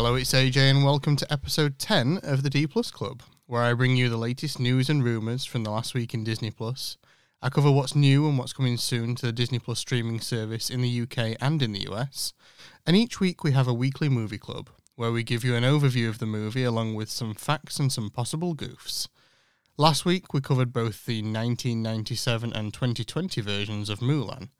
Hello, it's AJ, and welcome to episode 10 of the D Plus Club, where I bring you the latest news and rumours from the last week in Disney Plus. I cover what's new and what's coming soon to the Disney Plus streaming service in the UK and in the US. And each week we have a weekly movie club, where we give you an overview of the movie along with some facts and some possible goofs. Last week we covered both the 1997 and 2020 versions of Mulan.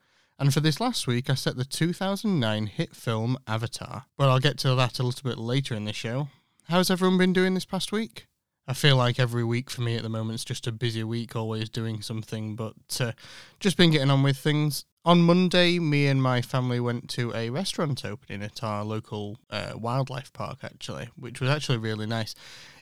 And for this last week, I set the 2009 hit film Avatar. But I'll get to that a little bit later in the show. How's everyone been doing this past week? I feel like every week for me at the moment is just a busy week, always doing something, but uh, just been getting on with things. On Monday, me and my family went to a restaurant opening at our local uh, wildlife park, actually, which was actually really nice.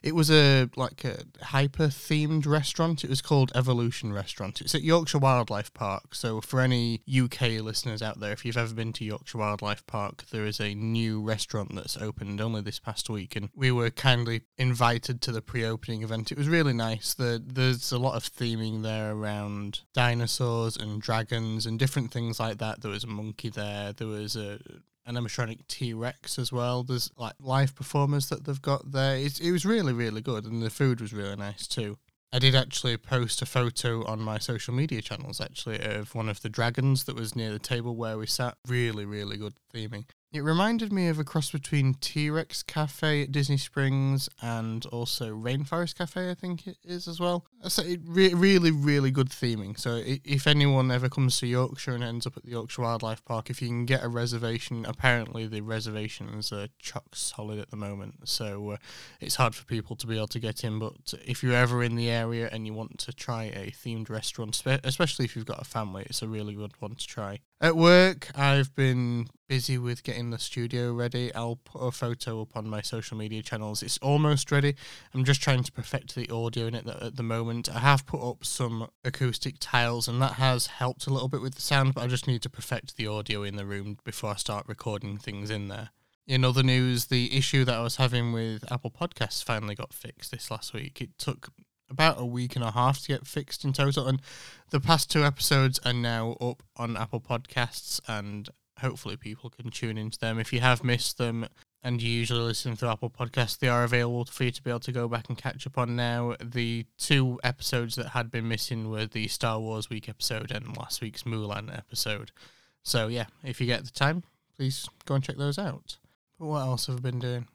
It was a like a hyper themed restaurant. It was called Evolution Restaurant. It's at Yorkshire Wildlife Park. So for any UK listeners out there, if you've ever been to Yorkshire Wildlife Park, there is a new restaurant that's opened only this past week, and we were kindly invited to the pre-opening event. It was really nice. The, there's a lot of theming there around dinosaurs and dragons and different things like that. There was a monkey there. There was a an animatronic T Rex as well. There's like live performers that they've got there. It was really, really good, and the food was really nice too. I did actually post a photo on my social media channels actually of one of the dragons that was near the table where we sat. Really, really good theming. It reminded me of a cross between T Rex Cafe at Disney Springs and also Rainforest Cafe, I think it is as well. So it re- really, really good theming. So if anyone ever comes to Yorkshire and ends up at the Yorkshire Wildlife Park, if you can get a reservation, apparently the reservations are chock solid at the moment. So uh, it's hard for people to be able to get in. But if you're ever in the area and you want to try a themed restaurant, especially if you've got a family, it's a really good one to try. At work, I've been busy with getting the studio ready. I'll put a photo up on my social media channels. It's almost ready. I'm just trying to perfect the audio in it at the moment. I have put up some acoustic tiles, and that has helped a little bit with the sound, but I just need to perfect the audio in the room before I start recording things in there. In other news, the issue that I was having with Apple Podcasts finally got fixed this last week. It took about a week and a half to get fixed in total. And the past two episodes are now up on Apple Podcasts, and hopefully people can tune into them. If you have missed them and you usually listen through Apple Podcasts, they are available for you to be able to go back and catch up on now. The two episodes that had been missing were the Star Wars Week episode and last week's Mulan episode. So, yeah, if you get the time, please go and check those out. But what else have I been doing?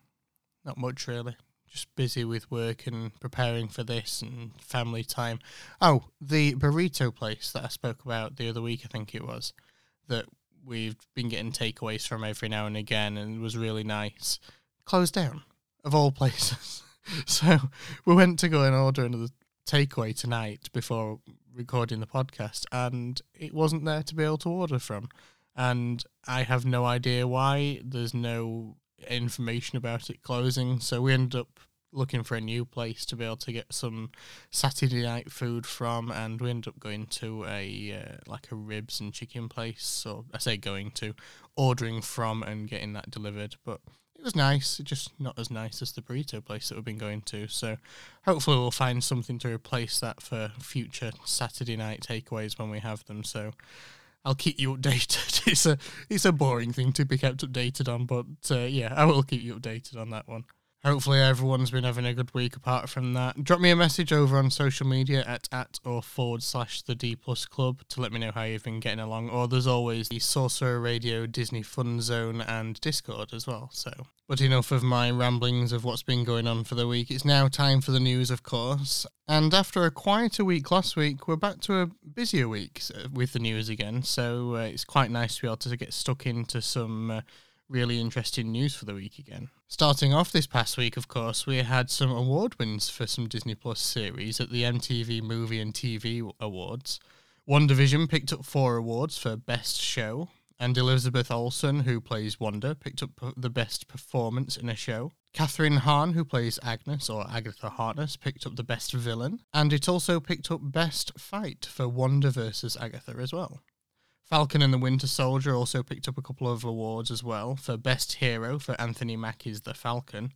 Not much, really just busy with work and preparing for this and family time. Oh, the burrito place that I spoke about the other week, I think it was, that we've been getting takeaways from every now and again and was really nice, closed down, of all places. so we went to go and order another takeaway tonight before recording the podcast, and it wasn't there to be able to order from. And I have no idea why. There's no information about it closing. So we ended up looking for a new place to be able to get some Saturday night food from, and we ended up going to a uh, like a ribs and chicken place. So I say going to, ordering from and getting that delivered, but. It was nice, just not as nice as the burrito place that we've been going to. So, hopefully, we'll find something to replace that for future Saturday night takeaways when we have them. So, I'll keep you updated. it's a it's a boring thing to be kept updated on, but uh, yeah, I will keep you updated on that one. Hopefully, everyone's been having a good week apart from that. Drop me a message over on social media at at or forward slash the D plus club to let me know how you've been getting along. Or there's always the Sorcerer Radio, Disney Fun Zone, and Discord as well. So, but enough of my ramblings of what's been going on for the week. It's now time for the news, of course. And after a quieter week last week, we're back to a busier week with the news again. So uh, it's quite nice to be able to get stuck into some. Uh, really interesting news for the week again. Starting off this past week, of course, we had some award wins for some Disney Plus series at the MTV Movie and TV Awards. WandaVision picked up four awards for Best Show, and Elizabeth Olsen, who plays Wanda, picked up the Best Performance in a Show. Kathryn Hahn, who plays Agnes or Agatha Harkness, picked up the Best Villain, and it also picked up Best Fight for Wanda versus Agatha as well. Falcon and the Winter Soldier also picked up a couple of awards as well for Best Hero for Anthony Mackie's The Falcon,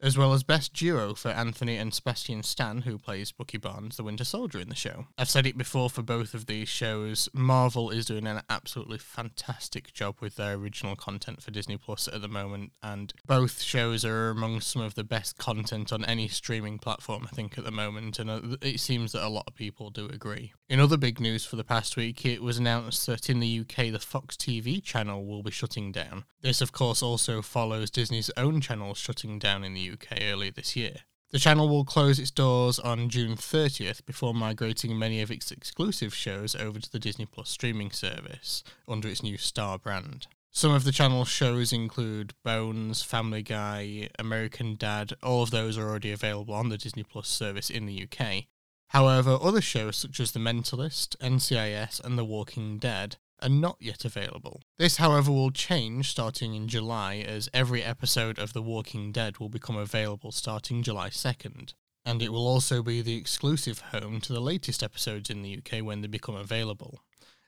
as well as Best Duo for Anthony and Sebastian Stan, who plays Bucky Barnes, the Winter Soldier in the show. I've said it before for both of these shows, Marvel is doing an absolutely fantastic job with their original content for Disney Plus at the moment, and both shows are among some of the best content on any streaming platform, I think, at the moment, and uh, it seems that a lot of people do agree. In other big news for the past week, it was announced that in the UK, the Fox TV channel will be shutting down. This, of course, also follows Disney's own channel shutting down in the UK earlier this year. The channel will close its doors on June 30th before migrating many of its exclusive shows over to the Disney Plus streaming service under its new Star brand. Some of the channel's shows include Bones, Family Guy, American Dad, all of those are already available on the Disney Plus service in the UK. However, other shows such as The Mentalist, NCIS, and The Walking Dead are not yet available. This, however, will change starting in July, as every episode of The Walking Dead will become available starting July 2nd. And it will also be the exclusive home to the latest episodes in the UK when they become available.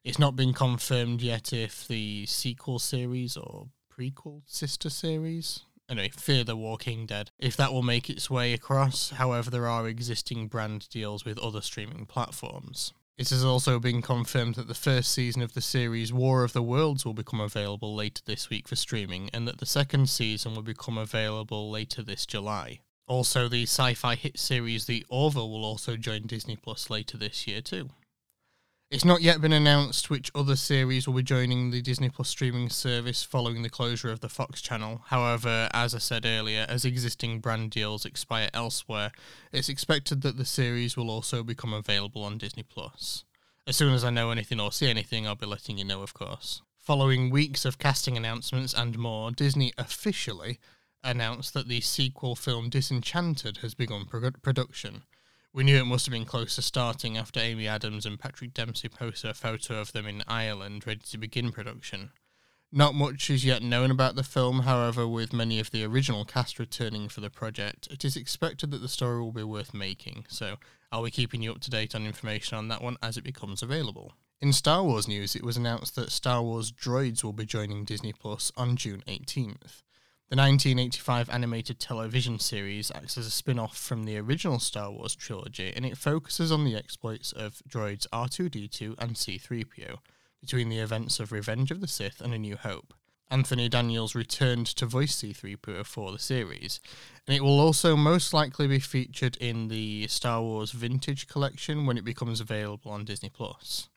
It's not been confirmed yet if the sequel series or prequel sister series, anyway, Fear the Walking Dead, if that will make its way across. However, there are existing brand deals with other streaming platforms. It has also been confirmed that the first season of the series War of the Worlds will become available later this week for streaming, and that the second season will become available later this July. Also, the sci fi hit series The Orville will also join Disney Plus later this year, too. It's not yet been announced which other series will be joining the Disney Plus streaming service following the closure of the Fox channel. However, as I said earlier, as existing brand deals expire elsewhere, it's expected that the series will also become available on Disney Plus. As soon as I know anything or see anything, I'll be letting you know, of course. Following weeks of casting announcements and more, Disney officially announced that the sequel film Disenchanted has begun pro- production. We knew it must have been close to starting after Amy Adams and Patrick Dempsey posted a photo of them in Ireland ready to begin production. Not much is yet known about the film, however, with many of the original cast returning for the project, it is expected that the story will be worth making, so I'll be keeping you up to date on information on that one as it becomes available. In Star Wars news, it was announced that Star Wars Droids will be joining Disney Plus on June 18th. The 1985 animated television series acts as a spin off from the original Star Wars trilogy and it focuses on the exploits of droids R2D2 and C3PO between the events of Revenge of the Sith and A New Hope. Anthony Daniels returned to voice C3PO for the series, and it will also most likely be featured in the Star Wars Vintage Collection when it becomes available on Disney Plus.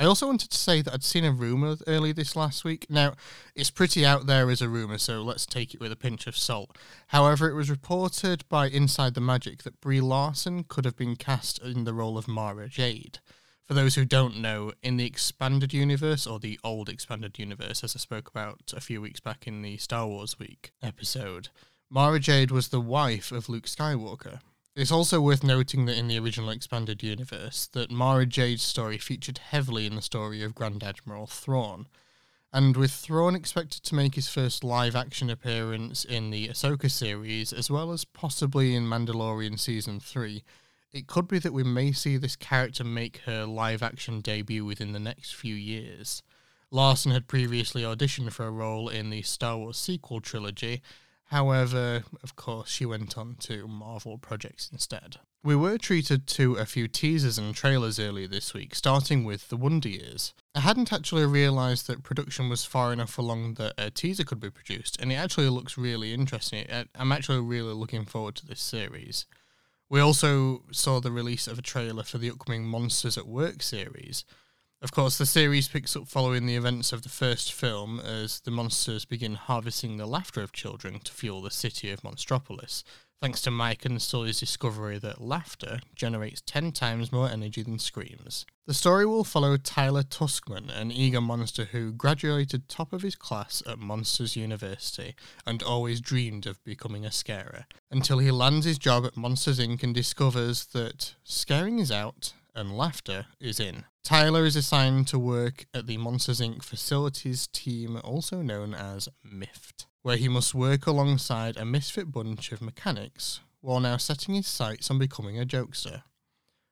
I also wanted to say that I'd seen a rumor early this last week. Now, it's pretty out there as a rumor, so let's take it with a pinch of salt. However, it was reported by Inside the Magic that Brie Larson could have been cast in the role of Mara Jade. For those who don't know, in the expanded universe, or the old expanded universe, as I spoke about a few weeks back in the Star Wars Week episode, Mara Jade was the wife of Luke Skywalker. It's also worth noting that in the original expanded universe, that Mara Jade's story featured heavily in the story of Grand Admiral Thrawn. And with Thrawn expected to make his first live action appearance in the Ahsoka series, as well as possibly in Mandalorian Season 3, it could be that we may see this character make her live action debut within the next few years. Larson had previously auditioned for a role in the Star Wars sequel trilogy, However, of course, she went on to Marvel projects instead. We were treated to a few teasers and trailers earlier this week, starting with The Wonder Years. I hadn't actually realised that production was far enough along that a teaser could be produced, and it actually looks really interesting. I'm actually really looking forward to this series. We also saw the release of a trailer for the upcoming Monsters at Work series, of course, the series picks up following the events of the first film as the monsters begin harvesting the laughter of children to fuel the city of Monstropolis, thanks to Mike and Sully's discovery that laughter generates 10 times more energy than screams. The story will follow Tyler Tuskman, an eager monster who graduated top of his class at Monsters University and always dreamed of becoming a scarer, until he lands his job at Monsters Inc. and discovers that scaring is out and laughter is in. Tyler is assigned to work at the Monsters Inc. facilities team, also known as MIFT, where he must work alongside a misfit bunch of mechanics while now setting his sights on becoming a jokester.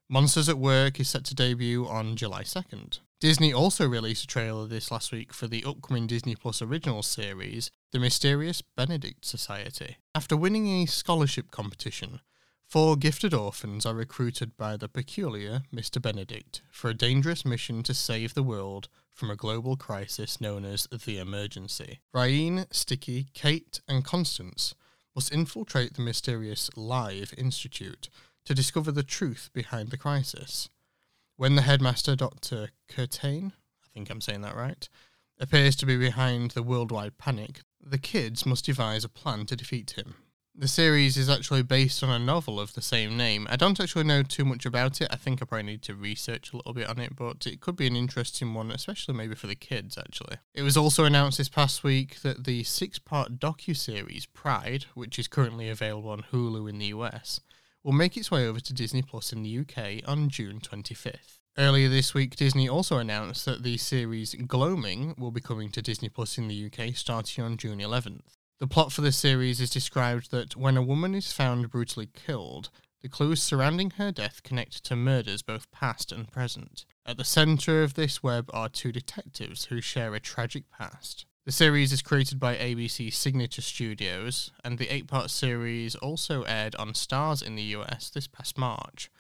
Monsters at Work is set to debut on July 2nd. Disney also released a trailer this last week for the upcoming Disney Plus original series, The Mysterious Benedict Society. After winning a scholarship competition, four gifted orphans are recruited by the peculiar Mr. Benedict for a dangerous mission to save the world from a global crisis known as the Emergency. Ryan, Sticky, Kate, and Constance must infiltrate the mysterious Live Institute to discover the truth behind the crisis. When the headmaster, Dr. Curtain, I think I'm saying that right, appears to be behind the worldwide panic, the kids must devise a plan to defeat him. The series is actually based on a novel of the same name. I don't actually know too much about it. I think I probably need to research a little bit on it, but it could be an interesting one, especially maybe for the kids, actually. It was also announced this past week that the six part docu-series Pride, which is currently available on Hulu in the US, will make its way over to Disney Plus in the UK on June 25th. Earlier this week, Disney also announced that the series Gloaming will be coming to Disney Plus in the UK starting on June 11th. The plot for this series is described that when a woman is found brutally killed, the clues surrounding her death connect to murders both past and present. At the centre of this web are two detectives who share a tragic past. The series is created by ABC Signature Studios, and the eight part series also aired on Starz in the US this past March.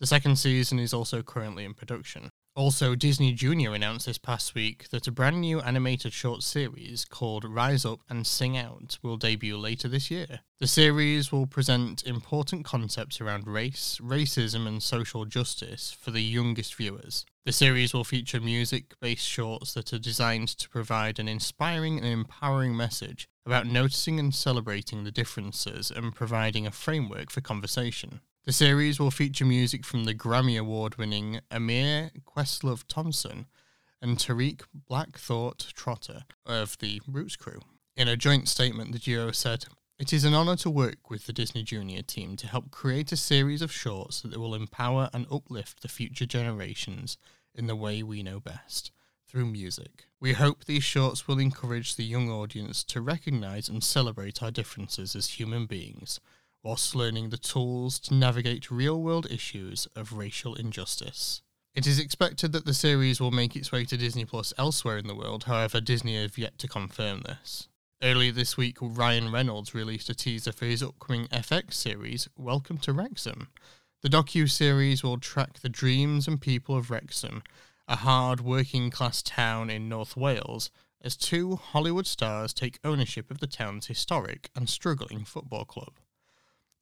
The second season is also currently in production. Also, Disney Junior announced this past week that a brand new animated short series called Rise Up and Sing Out will debut later this year. The series will present important concepts around race, racism, and social justice for the youngest viewers. The series will feature music based shorts that are designed to provide an inspiring and empowering message about noticing and celebrating the differences and providing a framework for conversation. The series will feature music from the Grammy Award winning Ahmir Questlove Thompson and Tariq Black Thought Trotter of the Roots Crew. In a joint statement, the duo said, It is an honour to work with the Disney Junior team to help create a series of shorts that will empower and uplift the future generations in the way we know best through music. We hope these shorts will encourage the young audience to recognise and celebrate our differences as human beings whilst learning the tools to navigate real world issues of racial injustice. It is expected that the series will make its way to Disney Plus elsewhere in the world, however, Disney have yet to confirm this. Earlier this week, Ryan Reynolds released a teaser for his upcoming FX series, Welcome to Wrexham. The docu-series will track the dreams and people of Wrexham, a hard working class town in North Wales, as two Hollywood stars take ownership of the town's historic and struggling football club.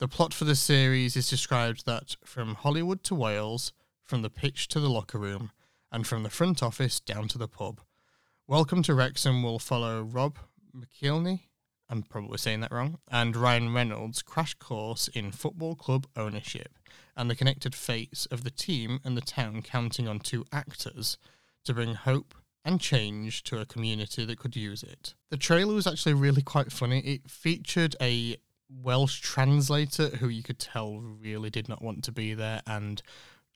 The plot for the series is described that from Hollywood to Wales, from the pitch to the locker room, and from the front office down to the pub. Welcome to Wrexham will follow Rob McElhenney, I'm probably saying that wrong, and Ryan Reynolds' crash course in football club ownership and the connected fates of the team and the town counting on two actors to bring hope and change to a community that could use it. The trailer was actually really quite funny. It featured a Welsh translator who you could tell really did not want to be there. And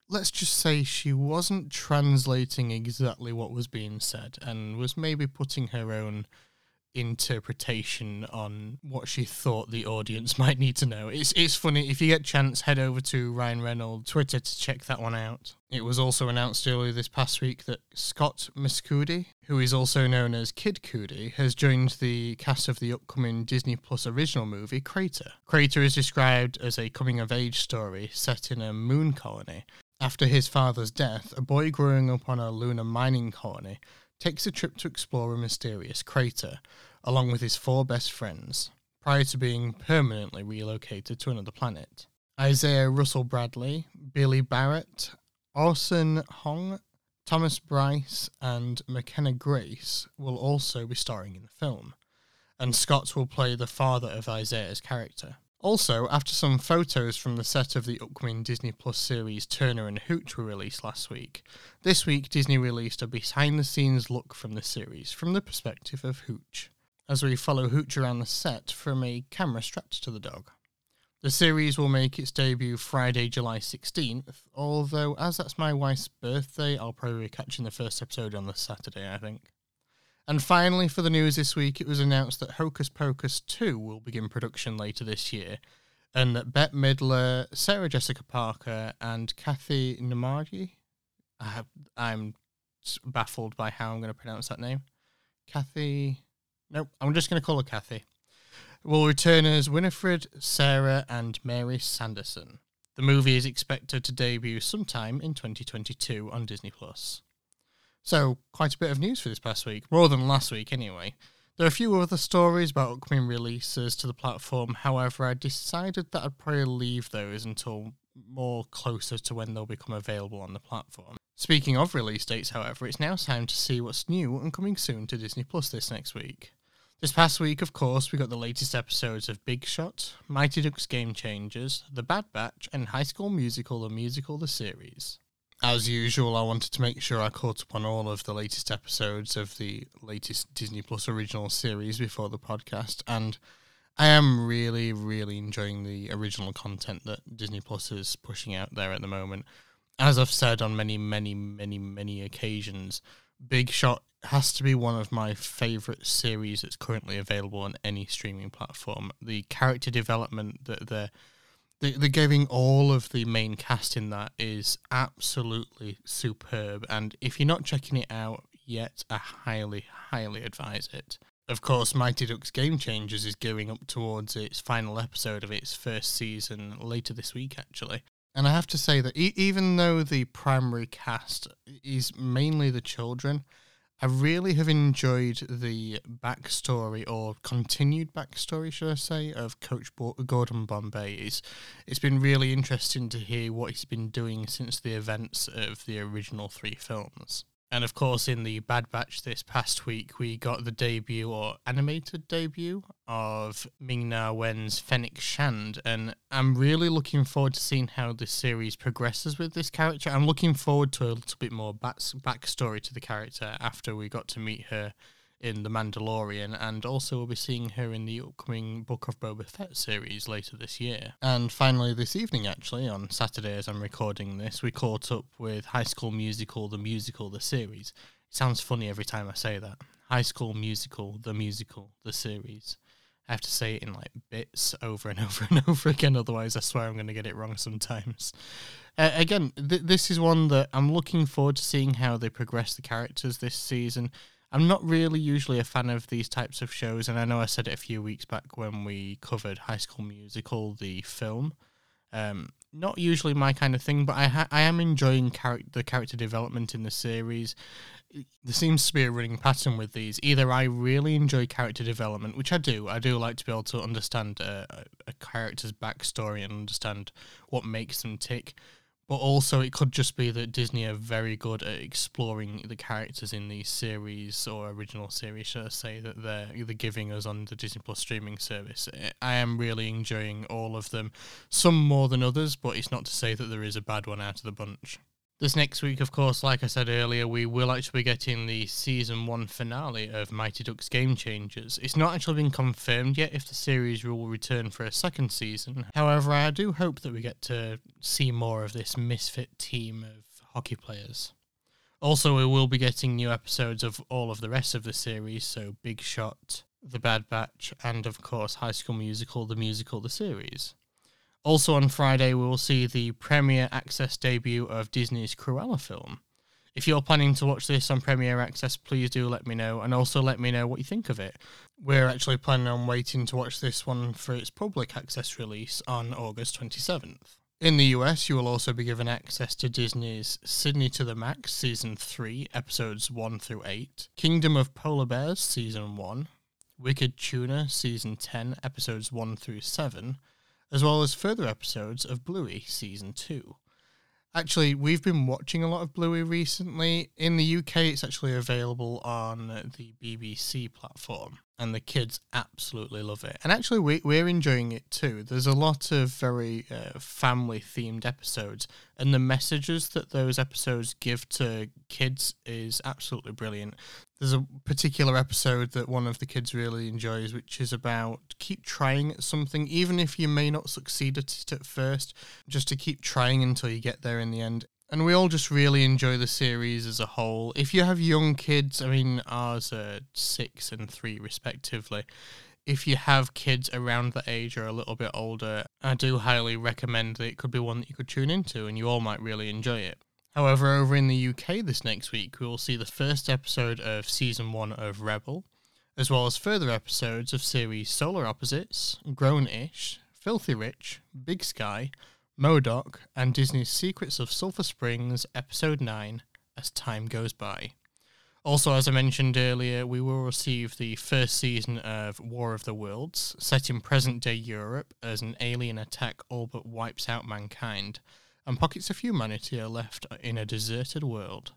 let's just say she wasn't translating exactly what was being said and was maybe putting her own interpretation on what she thought the audience might need to know. It's it's funny if you get a chance, head over to Ryan Reynolds Twitter to check that one out. It was also announced earlier this past week that Scott Mescudi, who is also known as Kid Cudi, has joined the cast of the upcoming Disney Plus original movie Crater. Crater is described as a coming of age story set in a moon colony. After his father's death, a boy growing up on a lunar mining colony takes a trip to explore a mysterious crater, along with his four best friends, prior to being permanently relocated to another planet. Isaiah Russell Bradley, Billy Barratt, Orson Hong, Thomas Bryce, and McKenna Grace will also be starring in the film, and Scott will play the father of Isaiah's character. Also, after some photos from the set of the upcoming Disney Plus series Turner and Hooch were released last week, this week Disney released a behind the scenes look from the series from the perspective of Hooch, as we follow Hooch around the set from a camera strapped to the dog. The series will make its debut Friday, July 16th, although as that's my wife's birthday, I'll probably be catching the first episode on the Saturday, I think. And finally, for the news this week, it was announced that Hocus Pocus 2 will begin production later this year, and that Bette Midler, Sarah Jessica Parker, and Kathy Nemari, I, I'm baffled by how I'm going to pronounce that name. Kathy. Nope, I'm just going to call her Kathy. Will return as Winifred, Sarah, and Mary Sanderson. The movie is expected to debut sometime in 2022 on Disney Plus. So, quite a bit of news for this past week, more than last week anyway. There are a few other stories about upcoming releases to the platform, however, I decided that I'd probably leave those until more closer to when they'll become available on the platform. Speaking of release dates, however, it's now time to see what's new and coming soon to Disney Plus this next week. This past week, of course, we got the latest episodes of Big Shot, Mighty Ducks Game Changers, The Bad Batch, and High School Musical The Musical The Series. As usual, I wanted to make sure I caught up on all of the latest episodes of the latest Disney Plus original series before the podcast, and I am really, really enjoying the original content that Disney Plus is pushing out there at the moment. As I've said on many, many, many, many occasions, Big Shot has to be one of my favorite series that's currently available on any streaming platform. The character development that they're they're giving all of the main cast in that is absolutely superb. And if you're not checking it out yet, I highly, highly advise it. Of course, Mighty Ducks Game Changers is going up towards its final episode of its first season later this week, actually. And I have to say that e- even though the primary cast is mainly the children, I really have enjoyed the backstory or continued backstory, should I say, of Coach Gordon Bombay. It's, it's been really interesting to hear what he's been doing since the events of the original three films. And of course, in the Bad Batch this past week, we got the debut or animated debut of Ming Na Wen's Fennec Shand. And I'm really looking forward to seeing how this series progresses with this character. I'm looking forward to a little bit more back- backstory to the character after we got to meet her in The Mandalorian, and also we'll be seeing her in the upcoming Book of Boba Fett series later this year. And finally, this evening, actually, on Saturday as I'm recording this, we caught up with High School Musical, the musical, the series. It sounds funny every time I say that. High School Musical, the musical, the series. I have to say it in like bits over and over and over again, otherwise, I swear I'm going to get it wrong sometimes. Uh, again, th- this is one that I'm looking forward to seeing how they progress the characters this season. I'm not really usually a fan of these types of shows, and I know I said it a few weeks back when we covered High School Musical, the film. Um, not usually my kind of thing, but I ha- I am enjoying char- the character development in the series. There seems to be a running pattern with these. Either I really enjoy character development, which I do. I do like to be able to understand a, a character's backstory and understand what makes them tick but also it could just be that Disney are very good at exploring the characters in these series or original series, should I say, that they're, they're giving us on the Disney Plus streaming service. I am really enjoying all of them, some more than others, but it's not to say that there is a bad one out of the bunch. This next week, of course, like I said earlier, we will actually be getting the season one finale of Mighty Ducks Game Changers. It's not actually been confirmed yet if the series will return for a second season. However, I do hope that we get to see more of this misfit team of hockey players. Also, we will be getting new episodes of all of the rest of the series, so Big Shot, The Bad Batch, and of course High School Musical, the musical, the series. Also on Friday, we will see the premiere access debut of Disney's Cruella film. If you're planning to watch this on Premiere Access, please do let me know, and also let me know what you think of it. We're actually planning on waiting to watch this one for its public access release on August 27th. In the US, you will also be given access to Disney's Sydney to the Max Season 3, Episodes 1 through 8, Kingdom of Polar Bears Season 1, Wicked Tuna Season 10, Episodes 1 through 7, as well as further episodes of Bluey Season 2. Actually, we've been watching a lot of Bluey recently. In the UK, it's actually available on the BBC platform, and the kids absolutely love it. And actually, we, we're enjoying it too. There's a lot of very uh, family themed episodes, and the messages that those episodes give to kids is absolutely brilliant. There's a particular episode that one of the kids really enjoys, which is about keep trying at something, even if you may not succeed at it at first, just to keep trying until you get there in the end. And we all just really enjoy the series as a whole. If you have young kids, I mean, ours are six and three respectively. If you have kids around the age or a little bit older, I do highly recommend that it could be one that you could tune into and you all might really enjoy it. However, over in the UK this next week, we will see the first episode of season one of Rebel, as well as further episodes of series Solar Opposites, Grown Ish, Filthy Rich, Big Sky, M.O.D.O.K., and Disney's Secrets of Sulphur Springs, Episode 9, as time goes by. Also, as I mentioned earlier, we will receive the first season of War of the Worlds, set in present day Europe as an alien attack all but wipes out mankind, and pockets of humanity are left in a deserted world.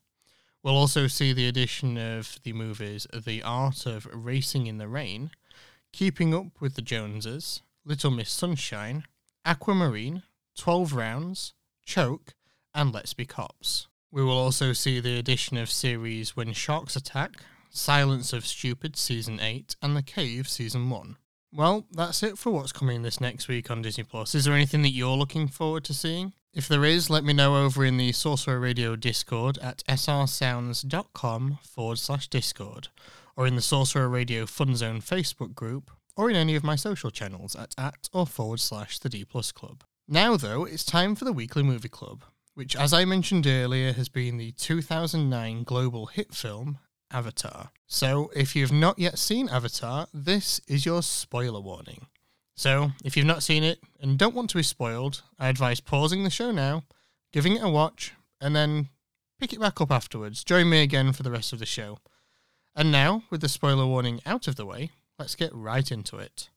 We'll also see the addition of the movies The Art of Racing in the Rain, Keeping Up with the Joneses, Little Miss Sunshine, Aquamarine, 12 Rounds, Choke, and Let's Be Cops. We will also see the addition of series When Sharks Attack, Science of Stupid Season 8, and The Cave Season 1. Well, that's it for what's coming this next week on Disney Plus. Is there anything that you're looking forward to seeing? If there is, let me know over in the Sorcerer Radio Discord at srsounds.com forward slash Discord, or in the Sorcerer Radio Fun Zone Facebook group, or in any of my social channels at at or forward slash the D Plus Club. Now, though, it's time for the Weekly Movie Club which, as I mentioned earlier, has been the 2009 global hit film Avatar. So, if you've not yet seen Avatar, this is your spoiler warning. So, if you've not seen it and don't want to be spoiled, I advise pausing the show now, giving it a watch, and then pick it back up afterwards. Join me again for the rest of the show. And now, with the spoiler warning out of the way, let's get right into it.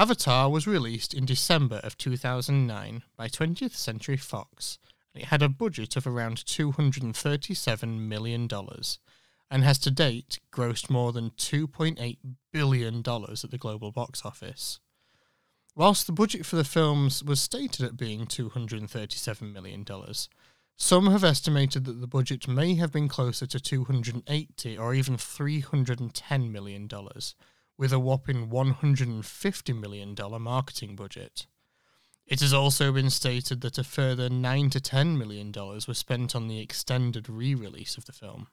Avatar was released in December of 2009 by 20th Century Fox and it had a budget of around $237 million and has to date grossed more than $2.8 billion at the global box office. Whilst the budget for the films was stated at being $237 million, some have estimated that the budget may have been closer to 280 or even $310 million, with a whopping $150 million marketing budget. It has also been stated that a further 9 to 10 million dollars were spent on the extended re-release of the film.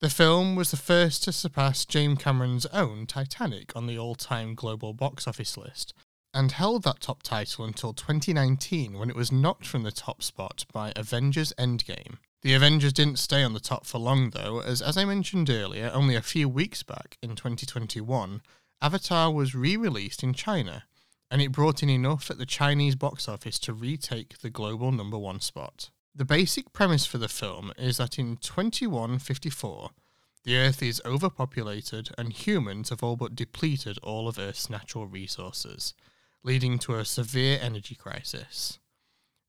The film was the first to surpass James Cameron's own Titanic on the all-time global box office list and held that top title until 2019 when it was knocked from the top spot by Avengers Endgame. The Avengers didn't stay on the top for long though, as as I mentioned earlier, only a few weeks back in 2021, Avatar was re-released in China and it brought in enough at the Chinese box office to retake the global number one spot. The basic premise for the film is that in 2154, the Earth is overpopulated and humans have all but depleted all of Earth's natural resources, leading to a severe energy crisis.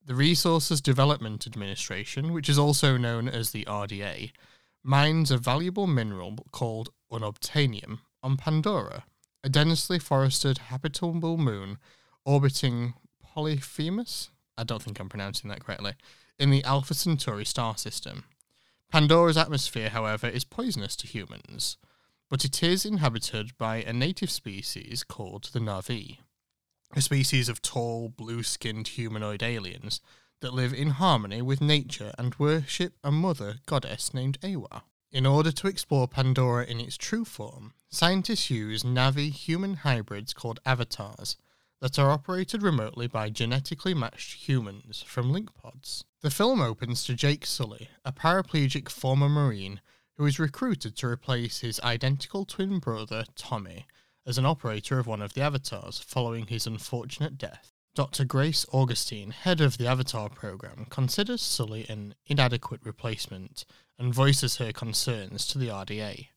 The Resources Development Administration, which is also known as the RDA, mines a valuable mineral called unobtainium on Pandora, a densely forested habitable moon orbiting Polyphemus, I don't think I'm pronouncing that correctly, in the Alpha Centauri star system. Pandora's atmosphere, however, is poisonous to humans, but it is inhabited by a native species called the Na'vi, a species of tall, blue skinned humanoid aliens that live in harmony with nature and worship a mother goddess named Eywa. In order to explore Pandora in its true form, scientists use Navi human hybrids called avatars that are operated remotely by genetically matched humans from link pods. The film opens to Jake Sully, a paraplegic former Marine who is recruited to replace his identical twin brother, Tommy, as an operator of one of the avatars following his unfortunate death. Dr. Grace Augustine, head of the Avatar program, considers Sully an inadequate replacement and voices her concerns to the RDA.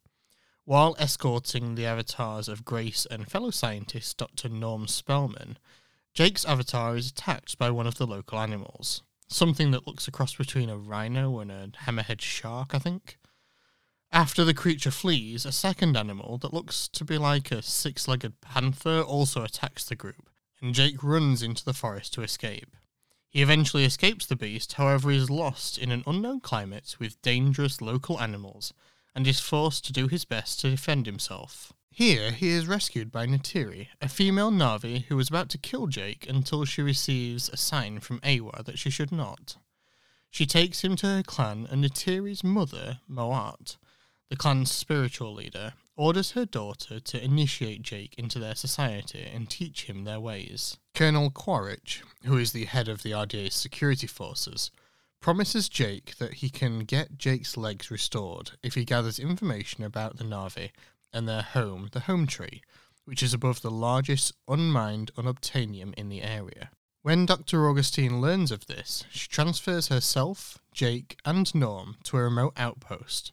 While escorting the avatars of Grace and fellow scientist Dr. Norm Spellman, Jake's avatar is attacked by one of the local animals, something that looks a cross between a rhino and a hammerhead shark, I think. After the creature flees, a second animal that looks to be like a six legged panther also attacks the group, and Jake runs into the forest to escape. He eventually escapes the beast, however, he is lost in an unknown climate with dangerous local animals and is forced to do his best to defend himself. Here, he is rescued by Neytiri, a female Na'vi who is about to kill Jake until she receives a sign from Eywa that she should not. She takes him to her clan, and Neytiri's mother, Moat, the clan's spiritual leader, orders her daughter to initiate Jake into their society and teach him their ways. Colonel Quaritch, who is the head of the RDA's security forces, promises Jake that he can get Jake's legs restored if he gathers information about the Na'vi and their home, the home tree, which is above the largest unmined unobtainium in the area. When Dr. Augustine learns of this, she transfers herself, Jake, and Norm to a remote outpost,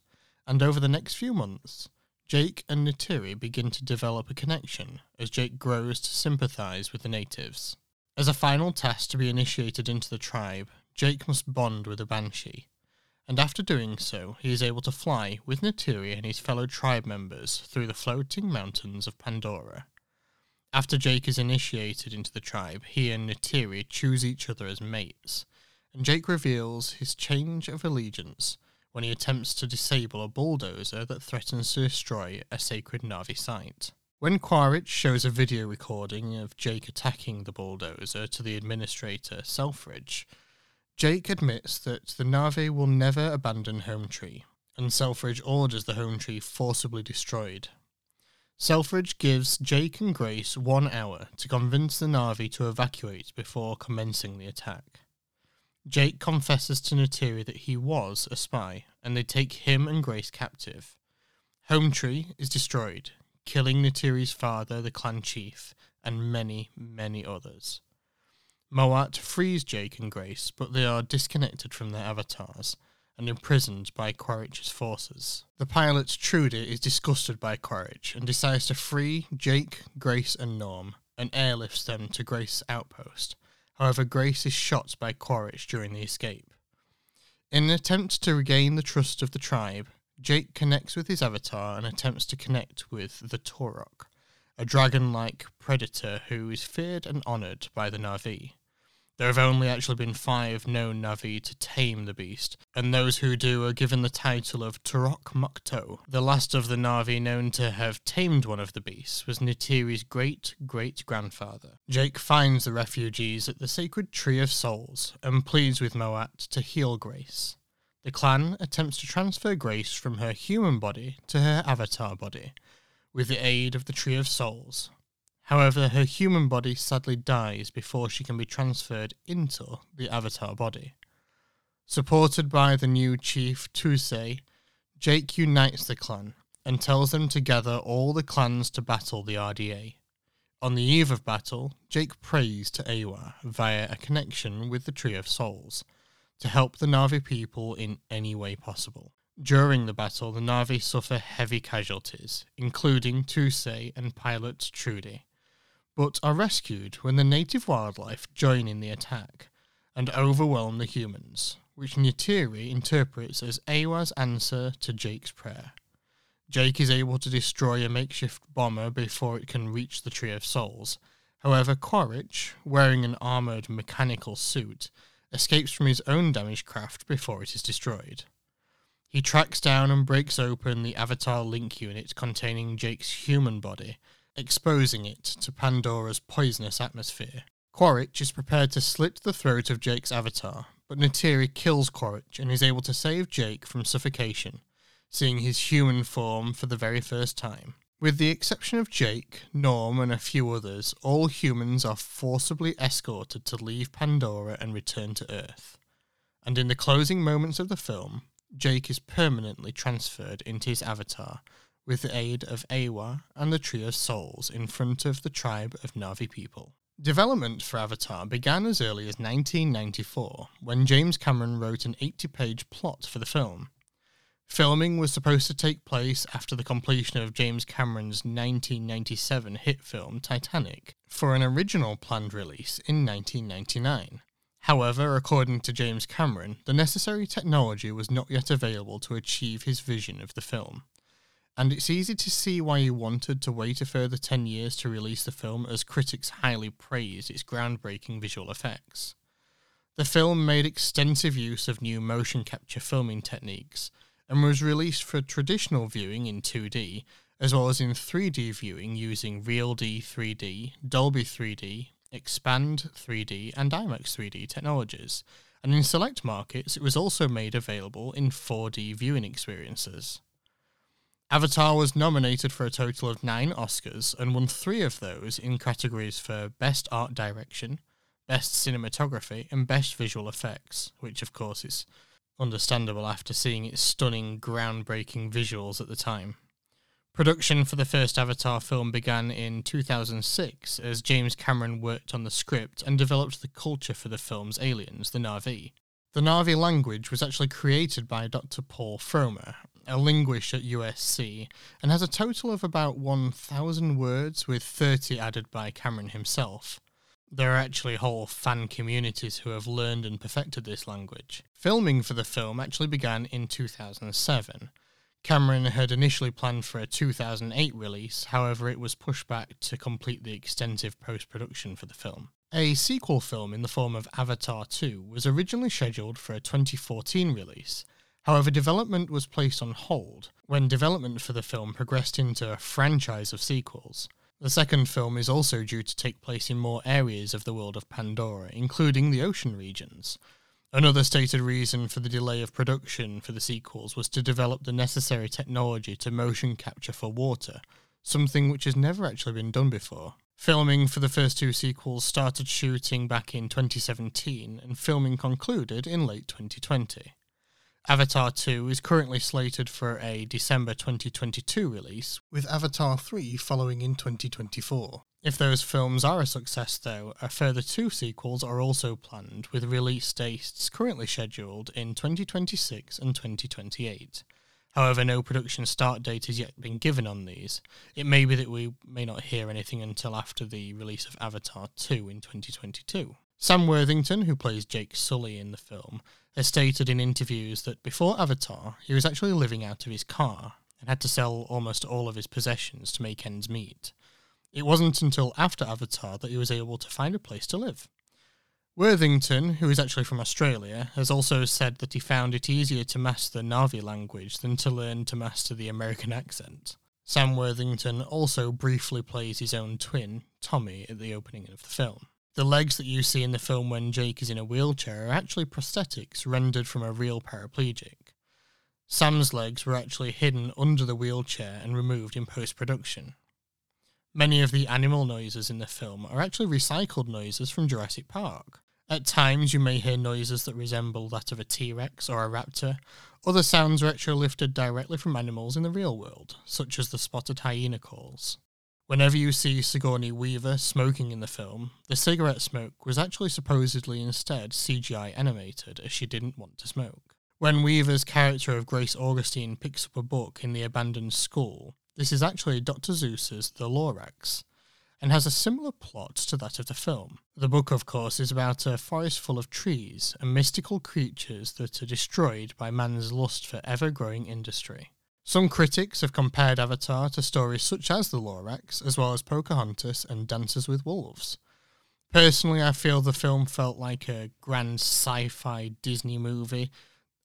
and over the next few months, Jake and Neytiri begin to develop a connection as Jake grows to sympathize with the natives. As a final test to be initiated into the tribe, Jake must bond with a banshee, and after doing so, he is able to fly with Neytiri and his fellow tribe members through the floating mountains of Pandora. After Jake is initiated into the tribe, he and Neytiri choose each other as mates, and Jake reveals his change of allegiance when he attempts to disable a bulldozer that threatens to destroy a sacred Na'vi site. When Quaritch shows a video recording of Jake attacking the bulldozer to the administrator, Selfridge, Jake admits that the Na'vi will never abandon Home Tree, and Selfridge orders the Home Tree forcibly destroyed. Selfridge gives Jake and Grace one hour to convince the Na'vi to evacuate before commencing the attack. Jake confesses to Neytiri that he was a spy, and they take him and Grace captive. Home Tree is destroyed, killing Neytiri's father, the clan chief, and many, many others. Moat frees Jake and Grace, but they are disconnected from their avatars and imprisoned by Quaritch's forces. The pilot Trudy is disgusted by Quaritch and decides to free Jake, Grace, and Norm and airlifts them to Grace's outpost. However, Grace is shot by Quaritch during the escape. In an attempt to regain the trust of the tribe, Jake connects with his avatar and attempts to connect with the Toruk, a dragon like predator who is feared and honoured by the Na'vi. There have only actually been five known Na'vi to tame the beast, and those who do are given the title of Toruk Makto. The last of the Na'vi known to have tamed one of the beasts was Neytiri's great great grandfather. Jake finds the refugees at the sacred Tree of Souls and pleads with Moat to heal Grace. The clan attempts to transfer Grace from her human body to her avatar body with the aid of the Tree of Souls, However, her human body sadly dies before she can be transferred into the Avatar body. Supported by the new chief Tusei, Jake unites the clan and tells them to gather all the clans to battle the RDA. On the eve of battle, Jake prays to Eywa via a connection with the Tree of Souls to help the Na'vi people in any way possible. During the battle, the Na'vi suffer heavy casualties, including Tusei and pilot Trudy but are rescued when the native wildlife join in the attack and overwhelm the humans, which Neytiri interprets as Eywa's answer to Jake's prayer. Jake is able to destroy a makeshift bomber before it can reach the Tree of Souls. However, Quaritch, wearing an armoured mechanical suit, escapes from his own damaged craft before it is destroyed. He tracks down and breaks open the Avatar Link unit containing Jake's human body exposing it to Pandora's poisonous atmosphere. Quaritch is prepared to slit the throat of Jake's avatar, but Neytiri kills Quaritch and is able to save Jake from suffocation, seeing his human form for the very first time. With the exception of Jake, Norm, and a few others, all humans are forcibly escorted to leave Pandora and return to Earth. And in the closing moments of the film, Jake is permanently transferred into his avatar with the aid of Eywa and the Tree of Souls in front of the tribe of Na'vi people. Development for Avatar began as early as 1994 when James Cameron wrote an 80 page plot for the film. Filming was supposed to take place after the completion of James Cameron's 1997 hit film Titanic for an original planned release in 1999. However, according to James Cameron, the necessary technology was not yet available to achieve his vision of the film and it's easy to see why he wanted to wait a further 10 years to release the film as critics highly praised its groundbreaking visual effects. The film made extensive use of new motion capture filming techniques and was released for traditional viewing in 2D as well as in 3D viewing using RealD 3D, Dolby 3D, XpanD 3D, and IMAX 3D technologies. And in select markets, it was also made available in 4D viewing experiences. Avatar was nominated for a total of nine Oscars and won three of those in categories for Best Art Direction, Best Cinematography, and Best Visual Effects, which of course is understandable after seeing its stunning, groundbreaking visuals at the time. Production for the first Avatar film began in 2006 as James Cameron worked on the script and developed the culture for the film's aliens, the Na'vi. The Na'vi language was actually created by Dr. Paul Frommer, a linguist at USC, and has a total of about 1,000 words, with 30 added by Cameron himself. There are actually whole fan communities who have learned and perfected this language. Filming for the film actually began in 2007. Cameron had initially planned for a 2008 release, however, it was pushed back to complete the extensive post production for the film. A sequel film in the form of Avatar 2 was originally scheduled for a 2014 release, However, development was placed on hold when development for the film progressed into a franchise of sequels. The second film is also due to take place in more areas of the world of Pandora, including the ocean regions. Another stated reason for the delay of production for the sequels was to develop the necessary technology to motion capture for water, something which has never actually been done before. Filming for the first two sequels started shooting back in 2017, and filming concluded in late 2020. Avatar 2 is currently slated for a December 2022 release, with Avatar 3 following in 2024. If those films are a success, though, a further two sequels are also planned, with release dates currently scheduled in 2026 and 2028. However, no production start date has yet been given on these. It may be that we may not hear anything until after the release of Avatar 2 in 2022. Sam Worthington, who plays Jake Sully in the film, has stated in interviews that before Avatar, he was actually living out of his car and had to sell almost all of his possessions to make ends meet. It wasn't until after Avatar that he was able to find a place to live. Worthington, who is actually from Australia, has also said that he found it easier to master the Na'vi language than to learn to master the American accent. Sam Worthington also briefly plays his own twin, Tommy, at the opening of the film. The legs that you see in the film when Jake is in a wheelchair are actually prosthetics rendered from a real paraplegic. Sam's legs were actually hidden under the wheelchair and removed in post production. Many of the animal noises in the film are actually recycled noises from Jurassic Park. At times, you may hear noises that resemble that of a T Rex or a raptor. Other sounds are actually lifted directly from animals in the real world, such as the spotted hyena calls. Whenever you see Sigourney Weaver smoking in the film, the cigarette smoke was actually supposedly instead CGI animated as she didn't want to smoke. When Weaver's character of Grace Augustine picks up a book in the abandoned school, this is actually Dr. Seuss's The Lorax, and has a similar plot to that of the film. The book, of course, is about a forest full of trees and mystical creatures that are destroyed by man's lust for ever growing industry. Some critics have compared Avatar to stories such as The Lorax, as well as Pocahontas and Dances with Wolves. Personally, I feel the film felt like a grand sci fi Disney movie,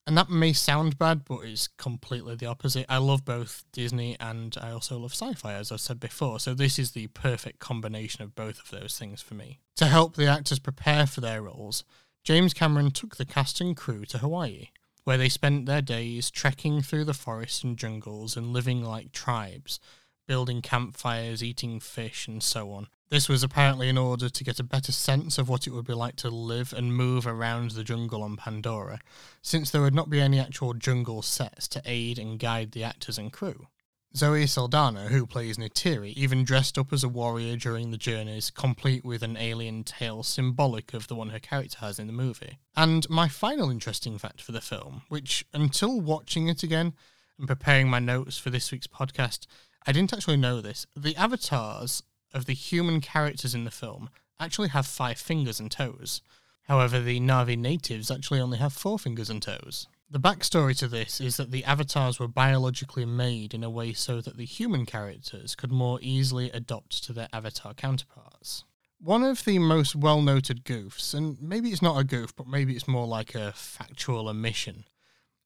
and that may sound bad, but it's completely the opposite. I love both Disney and I also love sci fi, as I said before, so this is the perfect combination of both of those things for me. To help the actors prepare for their roles, James Cameron took the cast and crew to Hawaii where they spent their days trekking through the forests and jungles and living like tribes, building campfires, eating fish, and so on. This was apparently in order to get a better sense of what it would be like to live and move around the jungle on Pandora, since there would not be any actual jungle sets to aid and guide the actors and crew. Zoe Saldana, who plays Neytiri, even dressed up as a warrior during the journeys, complete with an alien tail symbolic of the one her character has in the movie. And my final interesting fact for the film, which until watching it again and preparing my notes for this week's podcast, I didn't actually know this. The avatars of the human characters in the film actually have five fingers and toes. However, the Na'vi natives actually only have four fingers and toes. The backstory to this is that the avatars were biologically made in a way so that the human characters could more easily adopt to their avatar counterparts. One of the most well noted goofs, and maybe it's not a goof, but maybe it's more like a factual omission,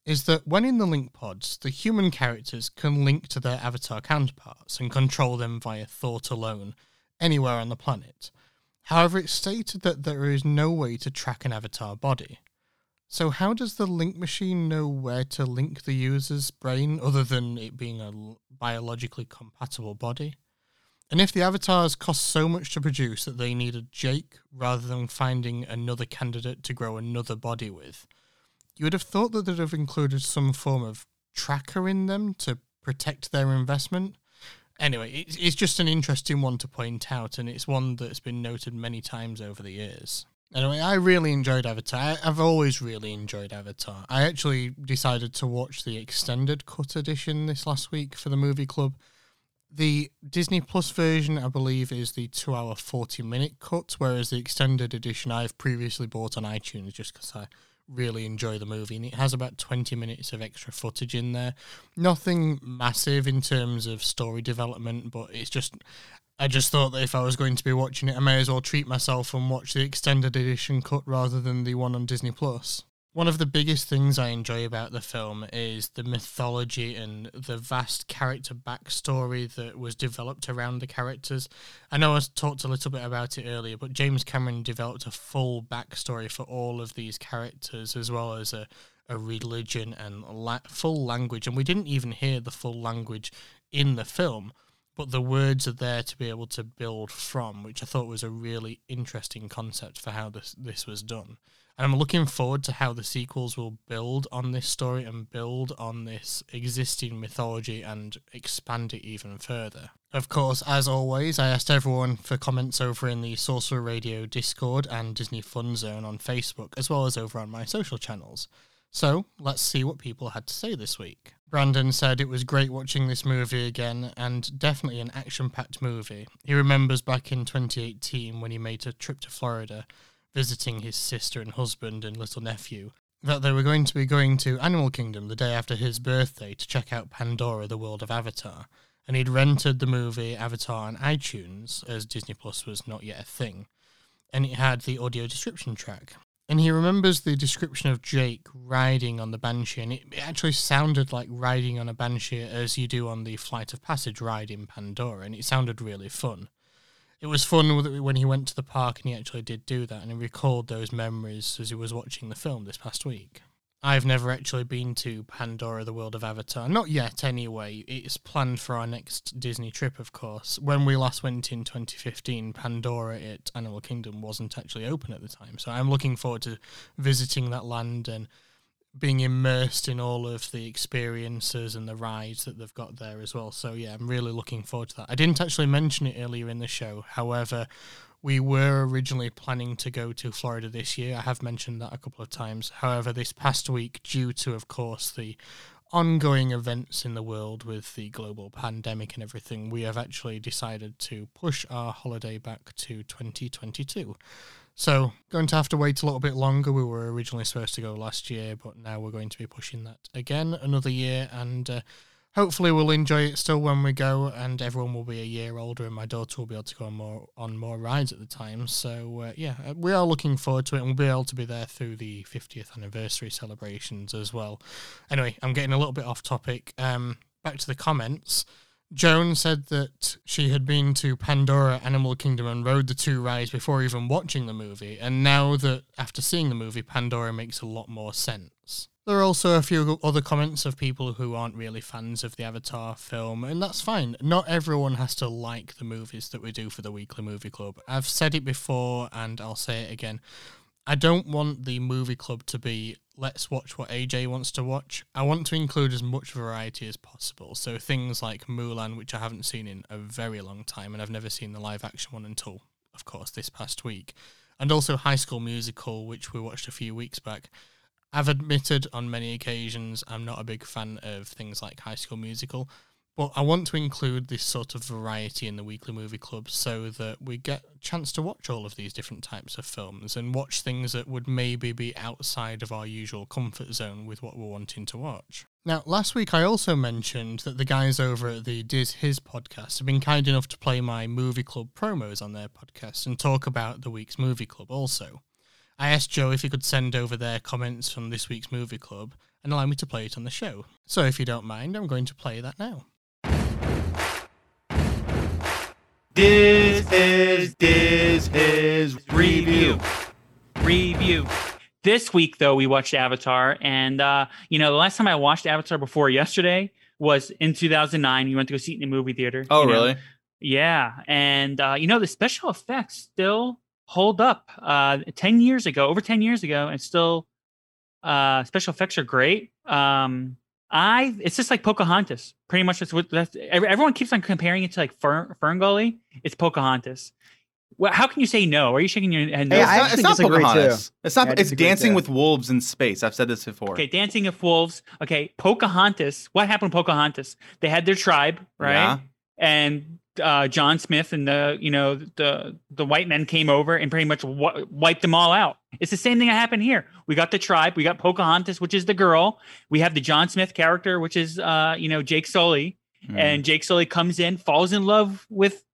is that when in the link pods, the human characters can link to their avatar counterparts and control them via thought alone anywhere on the planet. However, it's stated that there is no way to track an avatar body. So, how does the link machine know where to link the user's brain other than it being a biologically compatible body? And if the avatars cost so much to produce that they needed Jake rather than finding another candidate to grow another body with, you would have thought that they'd have included some form of tracker in them to protect their investment. Anyway, it's just an interesting one to point out, and it's one that's been noted many times over the years. Anyway, I really enjoyed Avatar. I've always really enjoyed Avatar. I actually decided to watch the extended cut edition this last week for the movie club. The Disney Plus version, I believe, is the two hour, 40 minute cut, whereas the extended edition I've previously bought on iTunes just because I really enjoy the movie. And it has about 20 minutes of extra footage in there. Nothing massive in terms of story development, but it's just I just thought that if I was going to be watching it, I may as well treat myself and watch the extended edition cut rather than the one on Disney Plus. One of the biggest things I enjoy about the film is the mythology and the vast character backstory that was developed around the characters. I know I talked a little bit about it earlier, but James Cameron developed a full backstory for all of these characters, as well as a, a religion and la- full language. And we didn't even hear the full language in the film but the words are there to be able to build from, which I thought was a really interesting concept for how this this was done. And I'm looking forward to how the sequels will build on this story and build on this existing mythology and expand it even further. Of course, as always, I asked everyone for comments over in the Sorcerer Radio Discord and Disney Fun Zone on Facebook, as well as over on my social channels. So let's see what people had to say this week. Brandon said it was great watching this movie again and definitely an action packed movie. He remembers back in 2018 when he made a trip to Florida visiting his sister and husband and little nephew that they were going to be going to Animal Kingdom the day after his birthday to check out Pandora the World of Avatar. And he'd rented the movie Avatar on iTunes as Disney Plus was not yet a thing. And it had the audio description track. And he remembers the description of Jake riding on the Banshee, and it, it actually sounded like riding on a Banshee as you do on the Flight of Passage ride in Pandora, and it sounded really fun. It was fun when he went to the park and he actually did do that, and he recalled those memories as he was watching the film this past week. I've never actually been to Pandora, the world of Avatar. Not yet, anyway. It's planned for our next Disney trip, of course. When we last went in 2015, Pandora at Animal Kingdom wasn't actually open at the time. So I'm looking forward to visiting that land and being immersed in all of the experiences and the rides that they've got there as well. So yeah, I'm really looking forward to that. I didn't actually mention it earlier in the show. However, we were originally planning to go to Florida this year. I have mentioned that a couple of times. However, this past week, due to, of course, the ongoing events in the world with the global pandemic and everything, we have actually decided to push our holiday back to 2022. So, going to have to wait a little bit longer. We were originally supposed to go last year, but now we're going to be pushing that again another year. And uh, hopefully we'll enjoy it still when we go and everyone will be a year older and my daughter will be able to go on more on more rides at the time. So uh, yeah uh, we are looking forward to it and we'll be able to be there through the 50th anniversary celebrations as well. Anyway i'm getting a little bit off topic. Um back to the comments Joan said that she had been to Pandora Animal Kingdom and rode the two rides before even watching the movie, and now that after seeing the movie, Pandora makes a lot more sense. There are also a few other comments of people who aren't really fans of the Avatar film, and that's fine. Not everyone has to like the movies that we do for the Weekly Movie Club. I've said it before, and I'll say it again. I don't want the movie club to be let's watch what AJ wants to watch. I want to include as much variety as possible. So things like Mulan, which I haven't seen in a very long time, and I've never seen the live action one until, of course, this past week. And also High School Musical, which we watched a few weeks back. I've admitted on many occasions I'm not a big fan of things like High School Musical, but I want to include this sort of variety in the weekly movie club so that we get a chance to watch all of these different types of films and watch things that would maybe be outside of our usual comfort zone with what we're wanting to watch. Now, last week I also mentioned that the guys over at the Diz His podcast have been kind enough to play my movie club promos on their podcast and talk about the week's movie club also. I asked Joe if he could send over their comments from this week's movie club and allow me to play it on the show. So if you don't mind, I'm going to play that now. This is this is review. Review. This week, though, we watched Avatar, and uh, you know, the last time I watched Avatar before yesterday was in 2009. We went to go see it in a movie theater. Oh, you know? really? Yeah, and uh, you know the special effects still hold up. Uh, ten years ago, over ten years ago, and still uh, special effects are great. Um, I it's just like Pocahontas. Pretty much that's what that's everyone keeps on comparing it to like Fern, FernGully. It's Pocahontas. Well, how can you say no? Are you shaking your head? No. Hey, It's I not, it's not disagree, Pocahontas. It's not. Yeah, it's Dancing too. with Wolves in space. I've said this before. Okay, Dancing with Wolves. Okay, Pocahontas. What happened to Pocahontas? They had their tribe, right? Yeah. And uh, John Smith and the you know the the white men came over and pretty much w- wiped them all out. It's the same thing that happened here. We got the tribe. We got Pocahontas, which is the girl. We have the John Smith character, which is uh, you know Jake Sully, Mm. and Jake Sully comes in, falls in love with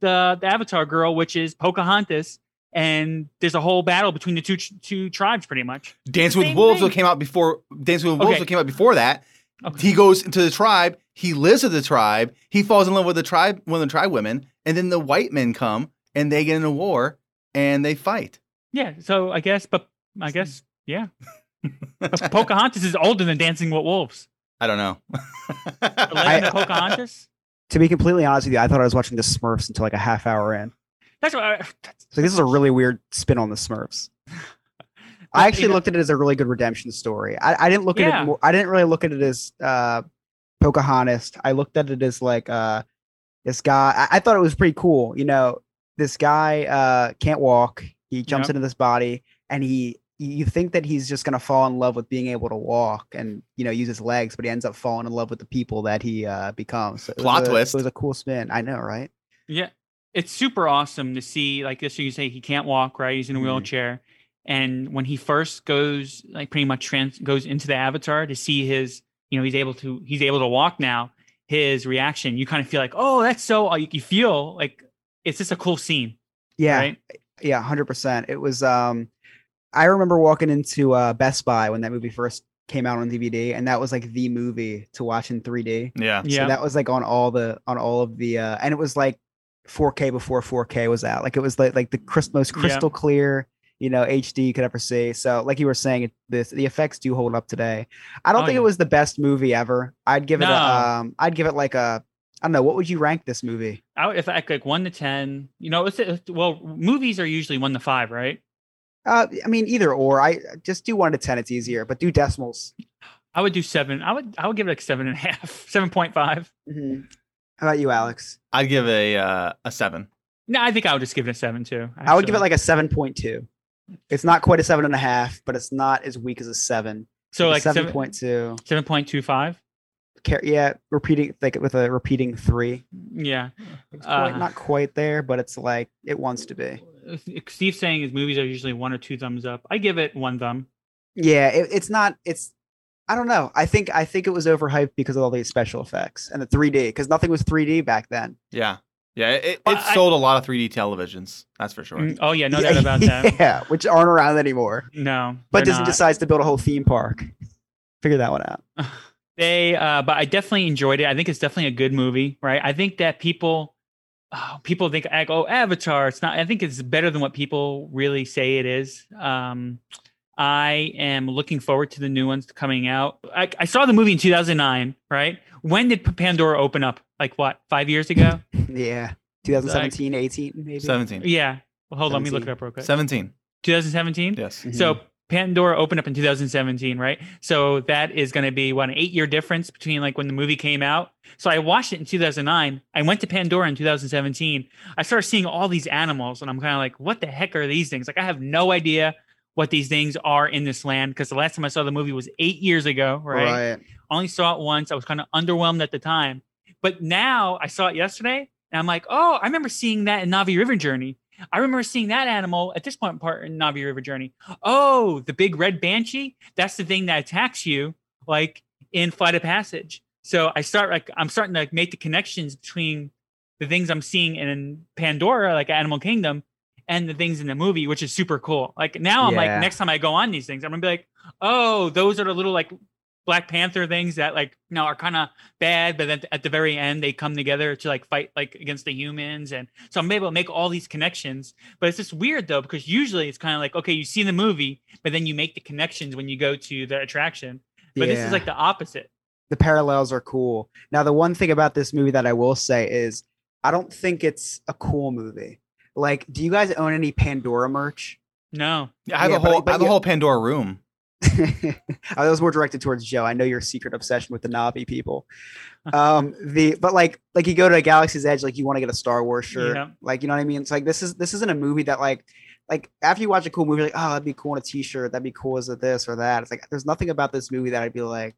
the the Avatar girl, which is Pocahontas. And there's a whole battle between the two two tribes, pretty much. Dance with Wolves thing. came out before Dance with Wolves Okay. came out before that. Okay. He goes into the tribe, he lives with the tribe, he falls in love with the tribe, one of the tribe women, and then the white men come and they get in a war and they fight. Yeah, so I guess, but I guess, yeah. But Pocahontas is older than Dancing with Wolves. I don't know. The Legend of Pocahontas. To be completely honest with you, I thought I was watching the Smurfs until like a half hour in. That's what. I, that's, So this is a really weird spin on the Smurfs. I actually looked at it as a really good redemption story. I, I didn't look at it. More, I didn't really look at it as uh, Pocahontas. I looked at it as like uh, this guy. I, I thought it was pretty cool. You know, this guy uh, can't walk. He jumps Yep. into this body, and he. You think that he's just gonna fall in love with being able to walk and you know use his legs, but he ends up falling in love with the people that he uh, becomes. So it Plot a- twist. It was a cool spin. I know, right? yeah, it's super awesome to see. Like this, you say he can't walk, right? He's in a Mhm. wheelchair, and when he first goes, like pretty much trans goes into the Avatar to see his, you know, he's able to he's able to walk now. His reaction, you kind of feel like, oh, that's so. uh, You, you feel like it's just a cool scene, Yeah, right? Yeah, hundred percent. It was. Um, I remember walking into uh, Best Buy when that movie first came out on DVD, and that was like the movie to watch in 3D. yeah. Yeah, that was like on all the on all of the, uh, and it was like 4K before 4K was out. Like it was like like the cris- most Yeah. crystal clear, you know, HD you could ever see. So like you were saying, this the effects do hold up today. I don't Oh, think yeah. it was the best movie ever. I'd give it No. a, um, I'd give it like a, I don't know, what would you rank this movie? I, if I like one to ten, you know, it's it's- well, movies are usually one to five, right? Uh, I mean, either or. I just do one to ten. It's easier, but do decimals. I would do seven. I would I would give it like seven and a half, seven point five. hmm How about you, Alex? I'd give a uh, a seven. No, I think I would just give it a seven too. I would give it like a seven point two. It's not quite a seven and a half, but it's not as weak as a seven. so like seven seven point two. seven point two five. Yeah, repeating like with a repeating three. Yeah. It's quite, Uh, not quite there, but it's like it wants to be. Steve's saying his movies are usually one or two thumbs up. I give it one thumb. Yeah, it, it's not. It's. I don't know. I think I think it was overhyped because of all these special effects and the 3D because nothing was 3D back then. Yeah. Yeah. It, it Well, I- sold a lot of 3D televisions. That's for sure. Mm, Oh yeah, no yeah, doubt about that. Yeah, which aren't around anymore. No, But Disney not. decides to build a whole theme park. Figure that one out. They, uh, but I definitely enjoyed it. I think it's definitely a good movie, right? I think that people, oh, people think, like, oh, Avatar. It's not. I think it's better than what people really say it is. Um, I am looking forward to the new ones coming out. I, I saw the movie in 2009, right? When did Pandora open up? Like what? Five years ago? Yeah, 2017, 18, maybe. 17. yeah. Well, hold on. Let me look it 17. up real quick. 17. 2017. Yes. Mhm. So Pandora opened up in 2017, right? So that is going to be what an eight-year difference between like when the movie came out. So I watched it in 2009. I went to Pandora in 2017. I started seeing all these animals, and I'm kind of like, what the heck are these things? Like I have no idea what these things are in this land because the last time I saw the movie was eight years ago, right? right. Only saw it once. I was kind of underwhelmed at the time, but now I saw it yesterday, and I'm like, oh, I remember seeing that in Na'vi River Journey. I remember seeing that animal at this point part in Na'vi River Journey. Oh, the big red banshee. That's the thing that attacks you, like in Flight of Passage. So I start like I'm starting to like, make the connections between the things I'm seeing in Pandora, like Animal Kingdom, and the things in the movie, which is super cool. Like now I'm Yeah. like, next time I go on these things, I'm gonna be like, oh, those are the little like Black Panther things that like you know are kind of bad, but then at the very end they come together to like fight like against the humans, and so I'm able to make all these connections. But it's just weird though because usually it's kind of like okay, you see the movie, but then you make the connections when you go to the attraction. But this is like the opposite. the parallels are cool. Now, the one thing about this movie that I will say is I don't think it's a cool movie. Like, do you guys own any Pandora merch? No. Yeah, I have Yeah, a whole but I have a whole Pandora room. I was more directed towards Joe. I know your secret obsession with the Na'vi people. Um, the but like like you go to a Galaxy's Edge, like you want to get a Star Wars shirt, Yeah. like you know what I mean. It's like this is this isn't a movie that like like after you watch a cool movie, like oh that'd be cool in a T-shirt, that'd be cool as a this or that. It's like there's nothing about this movie that I'd be like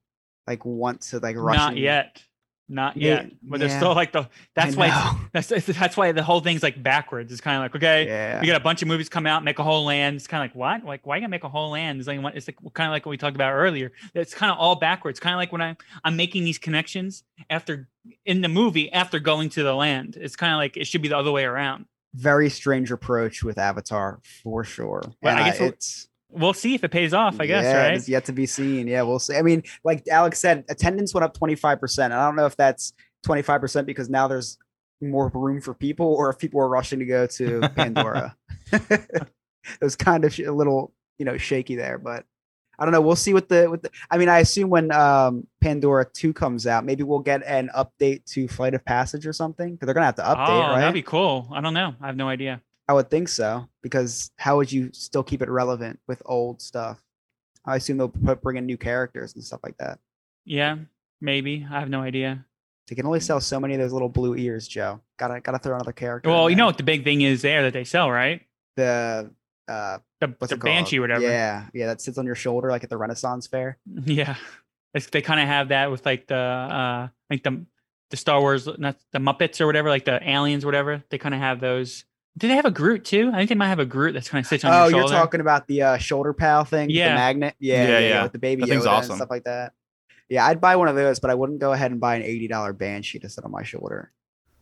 like want to like rush. Not and- yet. Not yet. But there's yeah. still like the that's I why it's, that's that's why the whole thing's like backwards. It's kind of like okay, Yeah. you got a bunch of movies come out, make a whole land. It's kind of like what? Like why you gotta make a whole land? It's like what- it's like kind of like what we talked about earlier. It's kind of all backwards. Kind of like when I I'm making these connections after in the movie after going to the land. It's kind of like it should be the other way around. Very strange approach with Avatar for sure. Well, And I guess we'll- it's We'll see if it pays off. I guess yeah, right. It's yet to be seen. Yeah, we'll see. I mean, like Alex said, attendance went up 25%. I don't know if that's 25% because now there's more room for people or if people are rushing to go to Pandora. it was kind of a little, you know, shaky there, but I don't know. We'll see what the with the I mean, I assume when um Pandora 2 comes out, maybe we'll get an update to Flight of Passage or something because they're going to have to update, oh, right? that'd be cool. I don't know. I have no idea. I would think so because how would you still keep it relevant with old stuff? I assume they'll put, bring in new characters and stuff like that. Yeah, maybe. I have no idea. They can only sell so many of those little blue ears, Joe. Gotta gotta throw another character. Well, you know what the big thing is there that they sell, right? the uh The, the banshee, or whatever. Yeah, yeah, that sits on your shoulder like at the Renaissance Fair. Yeah. It's, they kind of have that with like the uh like the the Star Wars not the Muppets or whatever, like the aliens or whatever. They kind of have those. Do they have a Groot too? I think they might have a Groot that's kind of sits on Oh, your shoulder. Oh, you're talking about the uh, shoulder pal thing, Yeah. the magnet. Yeah, Yeah, yeah, yeah, yeah. with the baby That Yoda awesome. and stuff like that. Yeah, I'd buy one of those, but I wouldn't go ahead and buy an eighty dollar banshee to sit on my shoulder.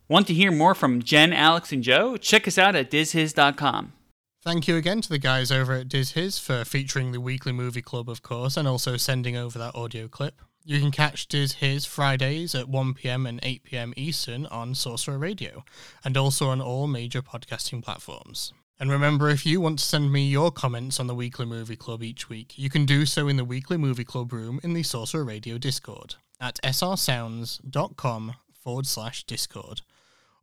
Want to hear more from Jen, Alex, and Joe? Check us out at dizhiz.com. Thank you again to the guys over at Diz His for featuring the Weekly Movie Club, of course, and also sending over that audio clip. You can catch Diz His Fridays at 1pm and 8pm Eastern on Sorcerer Radio, and also on all major podcasting platforms. And remember, if you want to send me your comments on the Weekly Movie Club each week, you can do so in the Weekly Movie Club room in the Sorcerer Radio Discord at srsounds.com forward slash Discord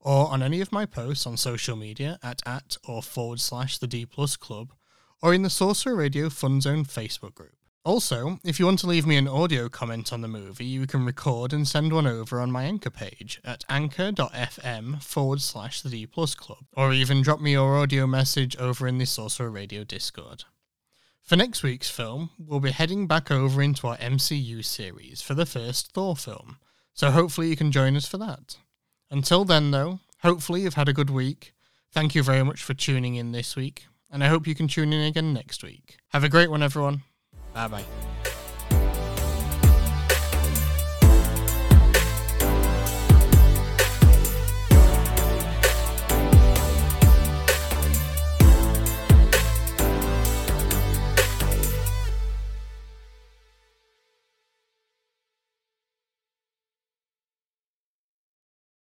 or on any of my posts on social media at at or forward slash the D plus club, or in the Sorcerer Radio Fun Zone Facebook group. Also, if you want to leave me an audio comment on the movie, you can record and send one over on my Anchor page at anchor.fm forward slash the D plus club, or even drop me your audio message over in the Sorcerer Radio Discord. For next week's film, we'll be heading back over into our MCU series for the first Thor film, so hopefully you can join us for that. Until then, though, hopefully you've had a good week. Thank you very much for tuning in this week, and I hope you can tune in again next week. Have a great one, everyone. Bye bye.